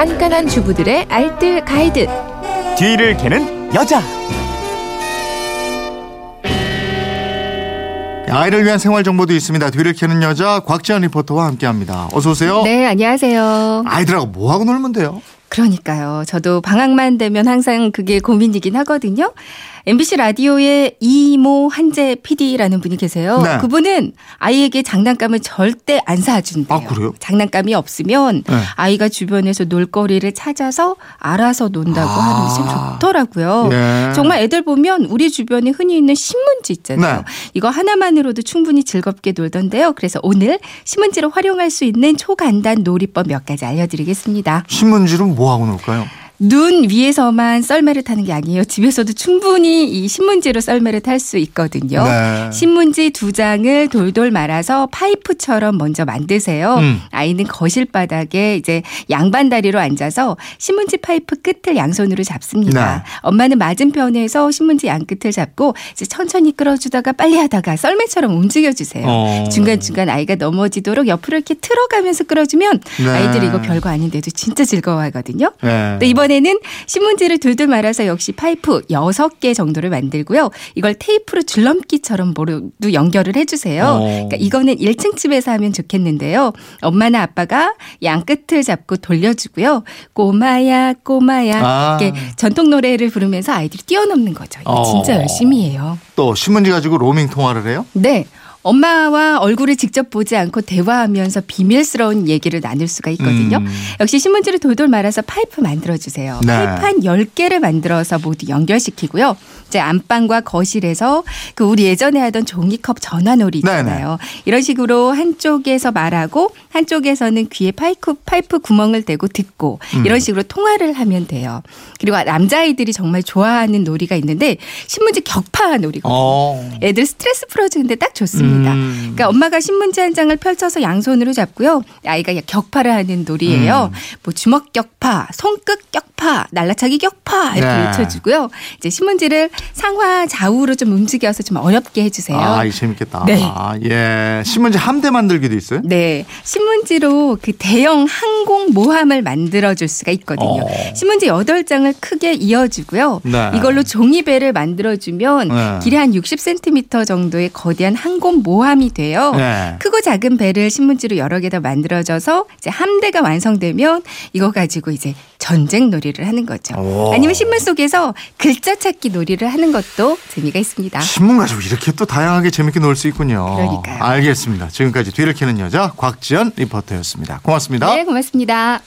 깐깐한 주부들의 알뜰 가이드. 뒤를 캐는 여자. 아이를 위한 생활 정보도 있습니다. 뒤를 캐는 여자 곽지연 리포터와 함께합니다. 어서 오세요. 네, 안녕하세요. 아이들하고 뭐 하고 놀면 돼요? 그러니까요. 저도 방학만 되면 항상 그게 고민이긴 하거든요. MBC 라디오의 이모 한재 PD라는 분이 계세요. 네. 그분은 아이에게 장난감을 절대 안 사준대요. 아, 그래요? 장난감이 없으면 네. 아이가 주변에서 놀거리를 찾아서 알아서 논다고 아. 하는 게참 좋더라고요. 예. 정말 애들 보면 우리 주변에 흔히 있는 신문지 있잖아요. 네. 이거 하나만으로도 충분히 즐겁게 놀던데요. 그래서 오늘 신문지를 활용할 수 있는 초간단 놀이법 몇 가지 알려드리겠습니다. 신문지로 뭐 하고 놀까요? 눈 위에서만 썰매를 타는 게 아니에요. 집에서도 충분히 이 신문지로 썰매를 탈 수 있거든요. 네. 신문지 두 장을 돌돌 말아서 파이프처럼 먼저 만드세요. 음. 아이는 거실 바닥에 이제 양반 다리로 앉아서 신문지 파이프 끝을 양손으로 잡습니다. 네. 엄마는 맞은편에서 신문지 양 끝을 잡고 이제 천천히 끌어주다가 빨리 하다가 썰매처럼 움직여주세요. 어. 중간중간 아이가 넘어지도록 옆으로 이렇게 틀어가면서 끌어주면 네. 아이들이 이거 별거 아닌데도 진짜 즐거워하거든요. 네. 또 이번 에는 신문지를 둘둘 말아서 역시 파이프 6개 정도를 만들고요. 이걸 테이프로 줄넘기처럼 모두 연결을 해주세요. 어. 그러니까 이거는 1층 집에서 하면 좋겠는데요. 엄마나 아빠가 양 끝을 잡고 돌려주고요. 꼬마야 꼬마야 아. 이렇게 전통 노래를 부르면서 아이들이 뛰어넘는 거죠. 이거 어. 진짜 열심히 해요. 또 신문지 가지고 로밍 통화를 해요? 네. 엄마와 얼굴을 직접 보지 않고 대화하면서 비밀스러운 얘기를 나눌 수가 있거든요. 음. 역시 신문지를 돌돌 말아서 파이프 만들어주세요. 네. 파이프 한 10개를 만들어서 모두 연결시키고요. 이제 안방과 거실에서 그 우리 예전에 하던 종이컵 전화놀이 네네. 있잖아요. 이런 식으로 한쪽에서 말하고 한쪽에서는 귀에 파이프, 파이프 구멍을 대고 듣고 음. 이런 식으로 통화를 하면 돼요. 그리고 남자아이들이 정말 좋아하는 놀이가 있는데 신문지 격파 놀이거든요. 어. 애들 스트레스 풀어주는데 딱 좋습니다. 음. 그러니까 엄마가 신문지 한 장을 펼쳐서 양손으로 잡고요. 아이가 격파를 하는 놀이예요. 음. 뭐 주먹 격파, 손끝 격파, 날라차기 격파 이렇게 네. 외쳐주고요. 이제 신문지를 상하 좌우로 좀 움직여서 좀 어렵게 해주세요. 아, 이 재밌겠다. 네. 아, 예. 신문지 함대 만들기도 있어요? 네. 신문지로 그 대형 항공 모함을 만들어줄 수가 있거든요. 어. 신문지 8장을 크게 이어주고요. 네. 이걸로 종이배를 만들어주면 네. 길이 한 60cm 정도의 거대한 항공 모함이 돼요. 네. 크고 작은 배를 신문지로 여러 개더 만들어져서 이제 함대가 완성되면 이거 가지고 이제 전쟁 놀이를 하는 거죠. 오. 아니면 신문 속에서 글자 찾기 놀이를 하는 것도 재미가 있습니다. 신문 가지고 이렇게 또 다양하게 재밌게 놀 수 있군요. 그러니까요. 알겠습니다. 지금까지 뒤를 캐는 여자 곽지연 리포터였습니다. 고맙습니다. 네, 고맙습니다.